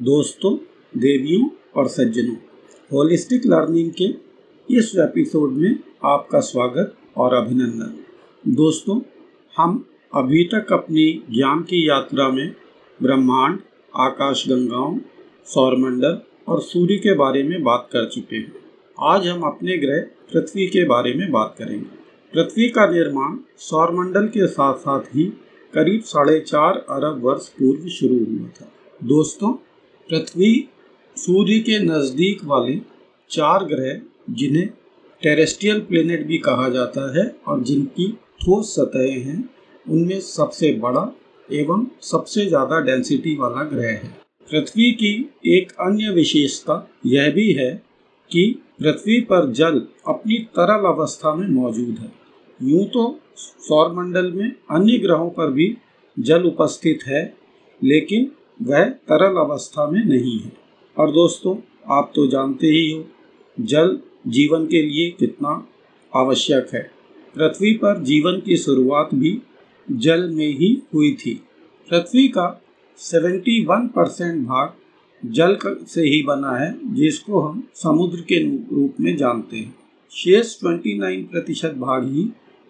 दोस्तों, देवियों और सज्जनों होलिस्टिक लर्निंग के इस एपिसोड में आपका स्वागत और अभिनंदन। दोस्तों, हम अभी तक अपनी ज्ञान की यात्रा में ब्रह्मांड आकाश गंगाओं सौरमंडल और सूर्य के बारे में बात कर चुके हैं। आज हम अपने ग्रह पृथ्वी के बारे में बात करेंगे। पृथ्वी का निर्माण सौरमंडल के साथ साथ ही करीब साढ़े चार अरब वर्ष पूर्व शुरू हुआ था। दोस्तों पृथ्वी सूर्य के नज़दीक वाले चार ग्रह, जिन्हें टेरेस्ट्रियल प्लेनेट भी कहा जाता है और जिनकी ठोस सतहें हैं, उनमें सबसे बड़ा एवं सबसे ज़्यादा डेंसिटी वाला ग्रह है। पृथ्वी की एक अन्य विशेषता यह भी है कि पृथ्वी पर जल अपनी तरल अवस्था में मौजूद है। यूँ तो सौरमंडल में अन्य ग्रहों पर भी जल उपस्थित है, लेकिन वह तरल अवस्था में नहीं है। और दोस्तों, आप तो जानते ही हो, जल जीवन के लिए कितना आवश्यक है। पृथ्वी पर जीवन की शुरुआत भी जल में ही हुई थी। पृथ्वी का 71 परसेंट भाग जल से ही बना है, जिसको हम समुद्र के रूप में जानते हैं। शेष 29 प्रतिशत भाग ही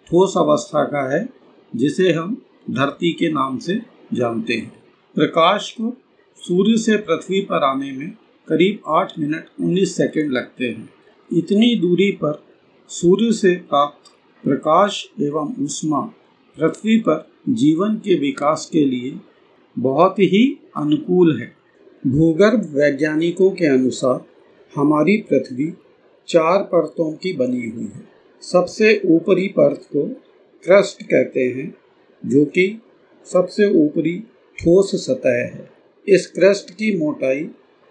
ठोस अवस्था का है, जिसे हम धरती के नाम से जानते हैं। प्रकाश को सूर्य से पृथ्वी पर आने में करीब आठ मिनट 19 सेकंड लगते हैं। इतनी दूरी पर सूर्य से प्राप्त प्रकाश एवं उष्मा पृथ्वी पर जीवन के विकास के लिए बहुत ही अनुकूल है। भूगर्भ वैज्ञानिकों के अनुसार हमारी पृथ्वी चार परतों की बनी हुई है। सबसे ऊपरी परत को क्रस्ट कहते हैं, जो कि सबसे ऊपरी ठोस सतह है। इस क्रस्ट की मोटाई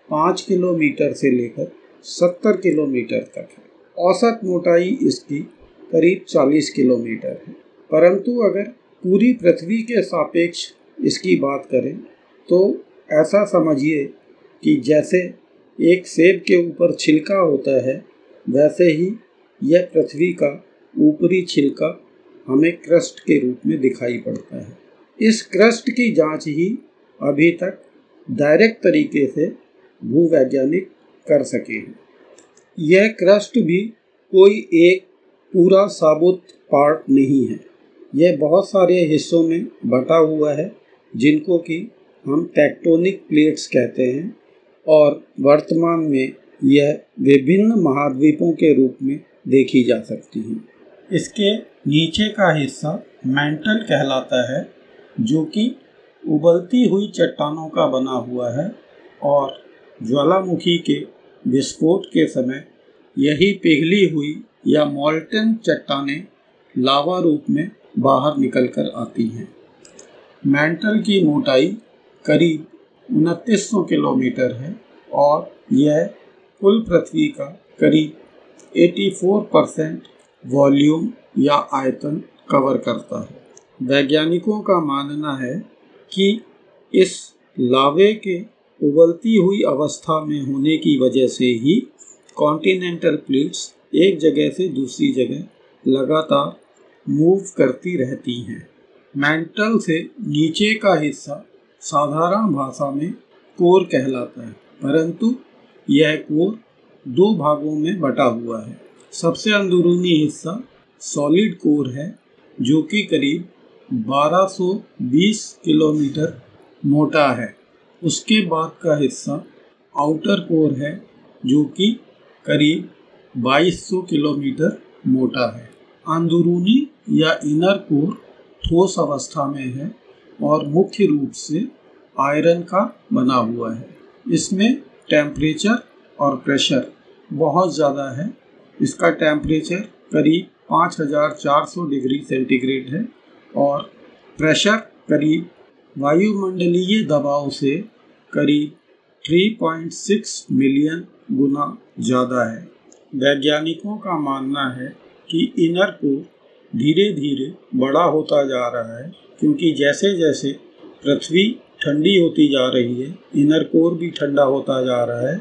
पाँच किलोमीटर से लेकर सत्तर किलोमीटर तक है। औसत मोटाई इसकी करीब चालीस किलोमीटर है। परंतु अगर पूरी पृथ्वी के सापेक्ष इसकी बात करें तो ऐसा समझिए कि जैसे एक सेब के ऊपर छिलका होता है, वैसे ही यह पृथ्वी का ऊपरी छिलका हमें क्रस्ट के रूप में दिखाई पड़ता है। इस क्रस्ट की जाँच ही अभी तक डायरेक्ट तरीके से भूवैज्ञानिक कर सके हैं। यह क्रस्ट भी कोई एक पूरा साबुत पार्ट नहीं है। यह बहुत सारे हिस्सों में बटा हुआ है, जिनको कि हम टेक्टोनिक प्लेट्स कहते हैं, और वर्तमान में यह विभिन्न महाद्वीपों के रूप में देखी जा सकती हैं। इसके नीचे का हिस्सा मेंटल कहलाता है जो कि उबलती हुई चट्टानों का बना हुआ है और ज्वालामुखी के विस्फोट के समय यही पिघली हुई या मॉल्टन चट्टानें लावा रूप में बाहर निकलकर आती हैं। मेंटल की मोटाई करीब उनतीस किलोमीटर है और यह कुल पृथ्वी का करीब 84 परसेंट वॉल्यूम या आयतन कवर करता है। वैज्ञानिकों का मानना है कि इस लावे के उबलती हुई अवस्था में होने की वजह से ही कॉन्टिनेंटल प्लेट्स एक जगह से दूसरी जगह लगातार मूव करती रहती हैं। मेंटल से नीचे का हिस्सा साधारण भाषा में कोर कहलाता है, परंतु यह कोर दो भागों में बटा हुआ है। सबसे अंदरूनी हिस्सा सॉलिड कोर है, जो कि करीब 1220 किलोमीटर मोटा है। उसके बाद का हिस्सा आउटर कोर है, जो कि करीब 2200 किलोमीटर मोटा है। अंदरूनी या इनर कोर ठोस अवस्था में है और मुख्य रूप से आयरन का बना हुआ है। इसमें टेम्परेचर और प्रेशर बहुत ज़्यादा है। इसका टेम्परेचर करीब 5400 डिग्री सेंटीग्रेड है। और प्रेशर करीब वायुमंडलीय दबाव से करीब 3.6 मिलियन गुना ज़्यादा है। वैज्ञानिकों का मानना है कि इनर को धीरे धीरे बड़ा होता जा रहा है, क्योंकि जैसे जैसे पृथ्वी ठंडी होती जा रही है इनर कोर भी ठंडा होता जा रहा है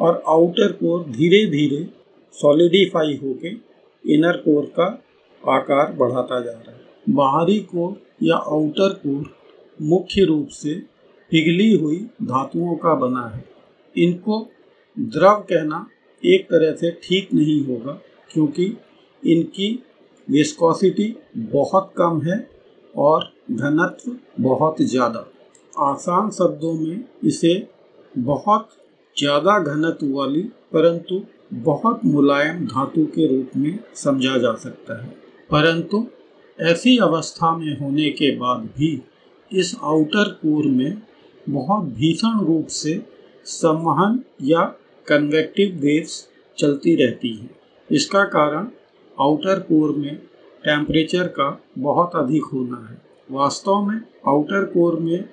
और आउटर कोर धीरे धीरे सॉलिडिफाई होके इनर कोर का आकार बढ़ाता जा रहा है। बाहरी कोर या आउटर कोर मुख्य रूप से पिघली हुई धातुओं का बना है। इनको द्रव कहना एक तरह से ठीक नहीं होगा, क्योंकि इनकी विस्कोसिटी बहुत कम है और घनत्व बहुत ज़्यादा। आसान शब्दों में इसे बहुत ज़्यादा घनत्व वाली, परंतु बहुत मुलायम धातु के रूप में समझा जा सकता है। परंतु ऐसी अवस्था में होने के बाद भी इस आउटर कोर में बहुत भीषण रूप से संवहन या कन्वेक्टिव वेव्स चलती रहती हैं। इसका कारण आउटर कोर में टेम्परेचर का बहुत अधिक होना है। वास्तव में आउटर कोर में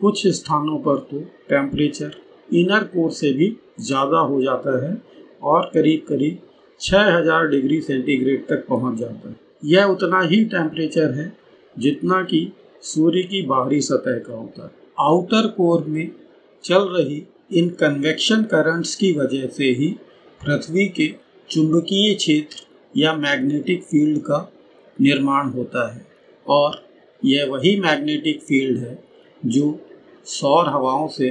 कुछ स्थानों पर तो टेम्परेचर इनर कोर से भी ज़्यादा हो जाता है और करीब करीब 6000 डिग्री सेंटीग्रेड तक पहुँच जाता है। यह उतना ही टेम्परेचर है जितना कि सूर्य की बाहरी सतह का होता है। आउटर कोर में चल रही इन कन्वेक्शन करंट्स की वजह से ही पृथ्वी के चुंबकीय क्षेत्र या मैग्नेटिक फ़ील्ड का निर्माण होता है और यह वही मैग्नेटिक फ़ील्ड है जो सौर हवाओं से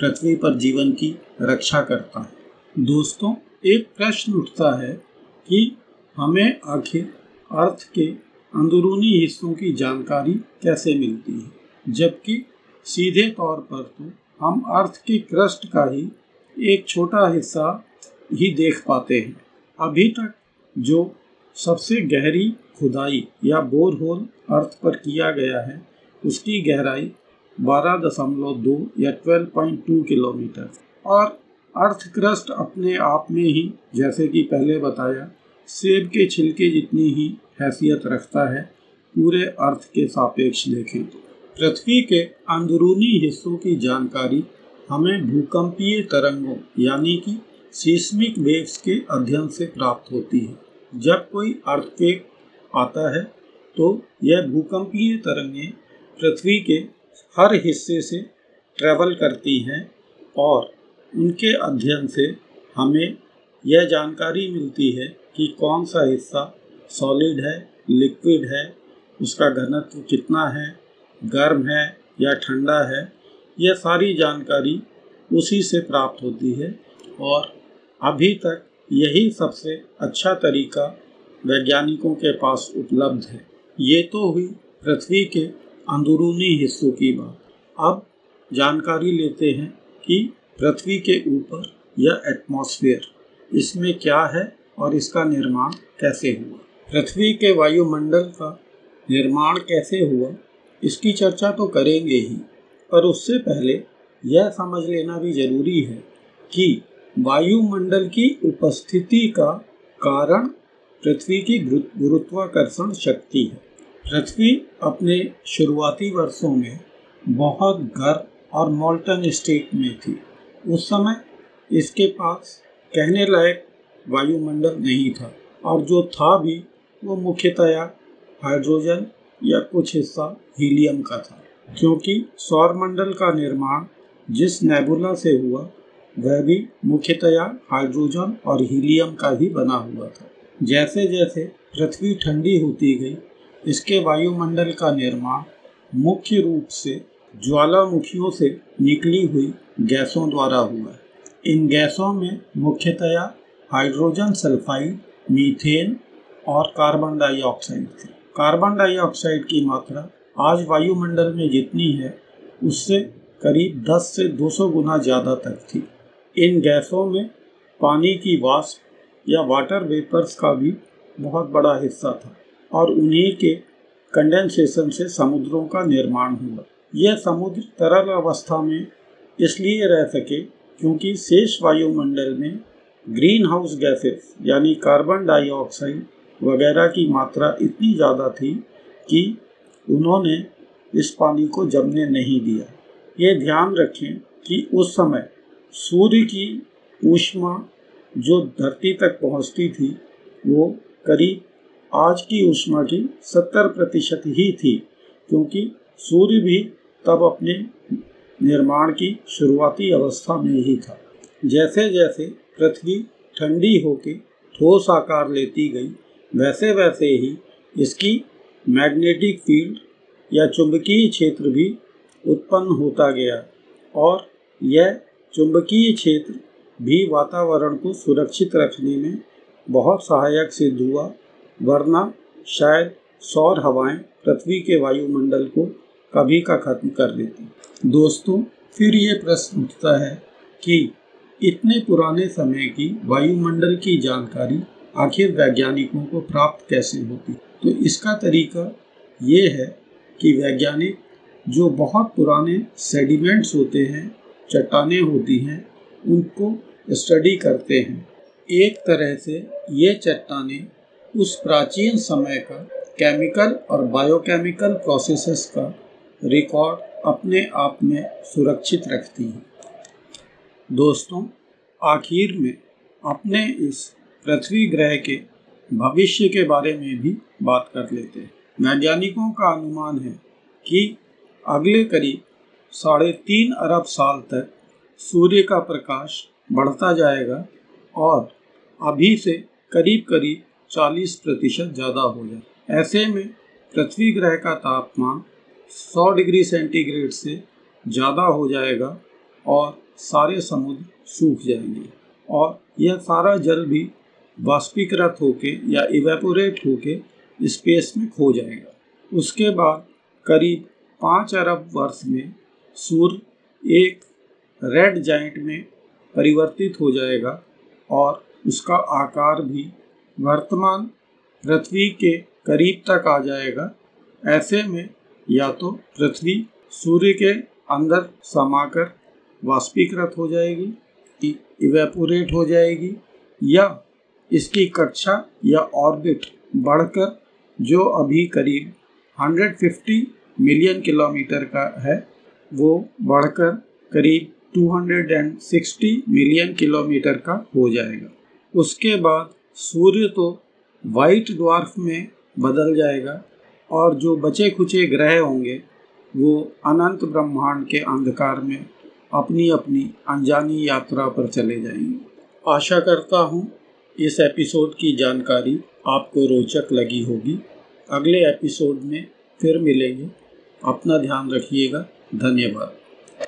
पृथ्वी पर जीवन की रक्षा करता है। दोस्तों, एक प्रश्न उठता है कि हमें आखिर अर्थ के अंदरूनी हिस्सों की जानकारी कैसे मिलती है? जबकि सीधे तौर पर तो हम अर्थ के क्रस्ट का ही एक छोटा हिस्सा ही देख पाते हैं। अभी तक जो सबसे गहरी खुदाई या बोरहोल अर्थ पर किया गया है, उसकी गहराई 12.2 या 12.2 किलोमीटर। और अर्थ क्रस्ट अपने आप में ही, जैसे कि पहले बताया सेब के छिलके जितनी ही हैसियत रखता है, पूरे अर्थ के सापेक्ष देखें। तो पृथ्वी के अंदरूनी हिस्सों की जानकारी हमें भूकंपीय तरंगों, यानी कि सीस्मिक वेव्स के अध्ययन से प्राप्त होती है। जब कोई अर्थक्वेक आता है तो यह भूकंपीय तरंगें पृथ्वी के हर हिस्से से ट्रेवल करती हैं और उनके अध्ययन से हमें यह जानकारी मिलती है कि कौन सा हिस्सा सॉलिड है लिक्विड है, उसका घनत्व कितना है, गर्म है या ठंडा है यह सारी जानकारी उसी से प्राप्त होती है। और अभी तक यही सबसे अच्छा तरीका वैज्ञानिकों के पास उपलब्ध है। ये तो हुई पृथ्वी के अंदरूनी हिस्सों की बात। अब जानकारी लेते हैं कि पृथ्वी के ऊपर यह एटमॉस्फेयर इसमें क्या है और इसका निर्माण कैसे हुआ? पृथ्वी के वायुमंडल का निर्माण कैसे हुआ? इसकी चर्चा तो करेंगे ही, पर उससे पहले यह समझ लेना भी ज़रूरी है कि वायुमंडल की उपस्थिति का कारण पृथ्वी की गुरुत्वाकर्षण शक्ति है। पृथ्वी अपने शुरुआती वर्षों में बहुत गर्म और मोल्टन स्टेट में थी। उस समय इसके पास कहने लायक वायुमंडल नहीं था। और जो था भी, वो मुख्यतया हाइड्रोजन या कुछ हिस्सा हीलियम का था। क्योंकि सौरमंडल का निर्माण जिस नेबुला से हुआ, वह भी मुख्यतया हाइड्रोजन और हीलियम का ही बना हुआ था। जैसे जैसे पृथ्वी ठंडी होती गई, इसके वायुमंडल का निर्माण मुख्य रूप से ज्वालामुखियों से निकली हुई गैसों द्वारा हुआ। इन गैसों में मुख्यतया हाइड्रोजन सल्फाइड, मीथेन और कार्बन डाइऑक्साइड थे। कार्बन डाइऑक्साइड की मात्रा आज वायुमंडल में जितनी है, उससे करीब 10 से 200 गुना ज़्यादा तक थी। इन गैसों में पानी की वाष्प या वाटर वेपर्स का भी बहुत बड़ा हिस्सा था और उन्हीं के कंडेंसेशन से समुद्रों का निर्माण हुआ। यह समुद्र तरल अवस्था में इसलिए रह सके क्योंकि शेष वायुमंडल में ग्रीन हाउस गैसेस, यानी कार्बन डाइऑक्साइड वगैरह की मात्रा इतनी ज़्यादा थी कि उन्होंने इस पानी को जमने नहीं दिया। ये ध्यान रखें कि उस समय सूर्य की ऊष्मा जो धरती तक पहुँचती थी, वो करीब आज की ऊष्मा की सत्तर प्रतिशत ही थी, क्योंकि सूर्य भी तब अपने निर्माण की शुरुआती अवस्था में ही था। जैसे जैसे पृथ्वी ठंडी होकर ठोस आकार लेती गई वैसे वैसे ही इसकी मैग्नेटिक फ़ील्ड या चुंबकीय क्षेत्र भी उत्पन्न होता गया और यह चुंबकीय क्षेत्र भी वातावरण को सुरक्षित रखने में बहुत सहायक सिद्ध हुआ, वरना शायद सौर हवाएँ पृथ्वी के वायुमंडल को कभी का खत्म कर देती। दोस्तों, फिर ये प्रश्न उठता है कि इतने पुराने समय की वायुमंडल की जानकारी आखिर वैज्ञानिकों को प्राप्त कैसे होती? तो इसका तरीका ये है कि वैज्ञानिक जो बहुत पुराने सेडिमेंट्स होते हैं, चट्टाने होती हैं, उनको स्टडी करते हैं। एक तरह से ये चट्टाने उस प्राचीन समय का केमिकल और बायोकेमिकल प्रोसेसेस का रिकॉर्ड अपने आप में सुरक्षित रखती हैं। दोस्तों, आखिर में अपने इस पृथ्वी ग्रह के भविष्य के बारे में भी बात कर लेते हैं। वैज्ञानिकों का अनुमान है कि अगले करीब साढ़े तीन अरब साल तक सूर्य का प्रकाश बढ़ता जाएगा और अभी से करीब करीब 40 प्रतिशत ज़्यादा हो जाए। ऐसे में पृथ्वी ग्रह का तापमान 100 डिग्री सेंटीग्रेड से ज़्यादा हो जाएगा और सारे समुद्र सूख जाएँगे और यह सारा जल भी वाष्पीकृत होके या इवेपोरेट होके स्पेस में खो जाएगा। उसके बाद करीब पाँच अरब वर्ष में सूर्य एक रेड जाइंट में परिवर्तित हो जाएगा और उसका आकार भी वर्तमान पृथ्वी के करीब तक आ जाएगा। ऐसे में या तो पृथ्वी सूर्य के अंदर समाकर वाष्पीकृत हो जाएगी इवेपोरेट हो जाएगी, या इसकी कक्षा या ऑर्बिट बढ़कर, जो अभी करीब 150 मिलियन किलोमीटर का है, वो बढ़कर करीब 260 मिलियन किलोमीटर का हो जाएगा। उसके बाद सूर्य तो वाइट ड्वार्फ में बदल जाएगा, और जो बचे खुचे ग्रह होंगे, वो अनंत ब्रह्मांड के अंधकार में अपनी अपनी अनजानी यात्रा पर चले जाएँगे आशा करता हूँ इस एपिसोड की जानकारी आपको रोचक लगी होगी। अगले एपिसोड में फिर मिलेंगे। अपना ध्यान रखिएगा। धन्यवाद।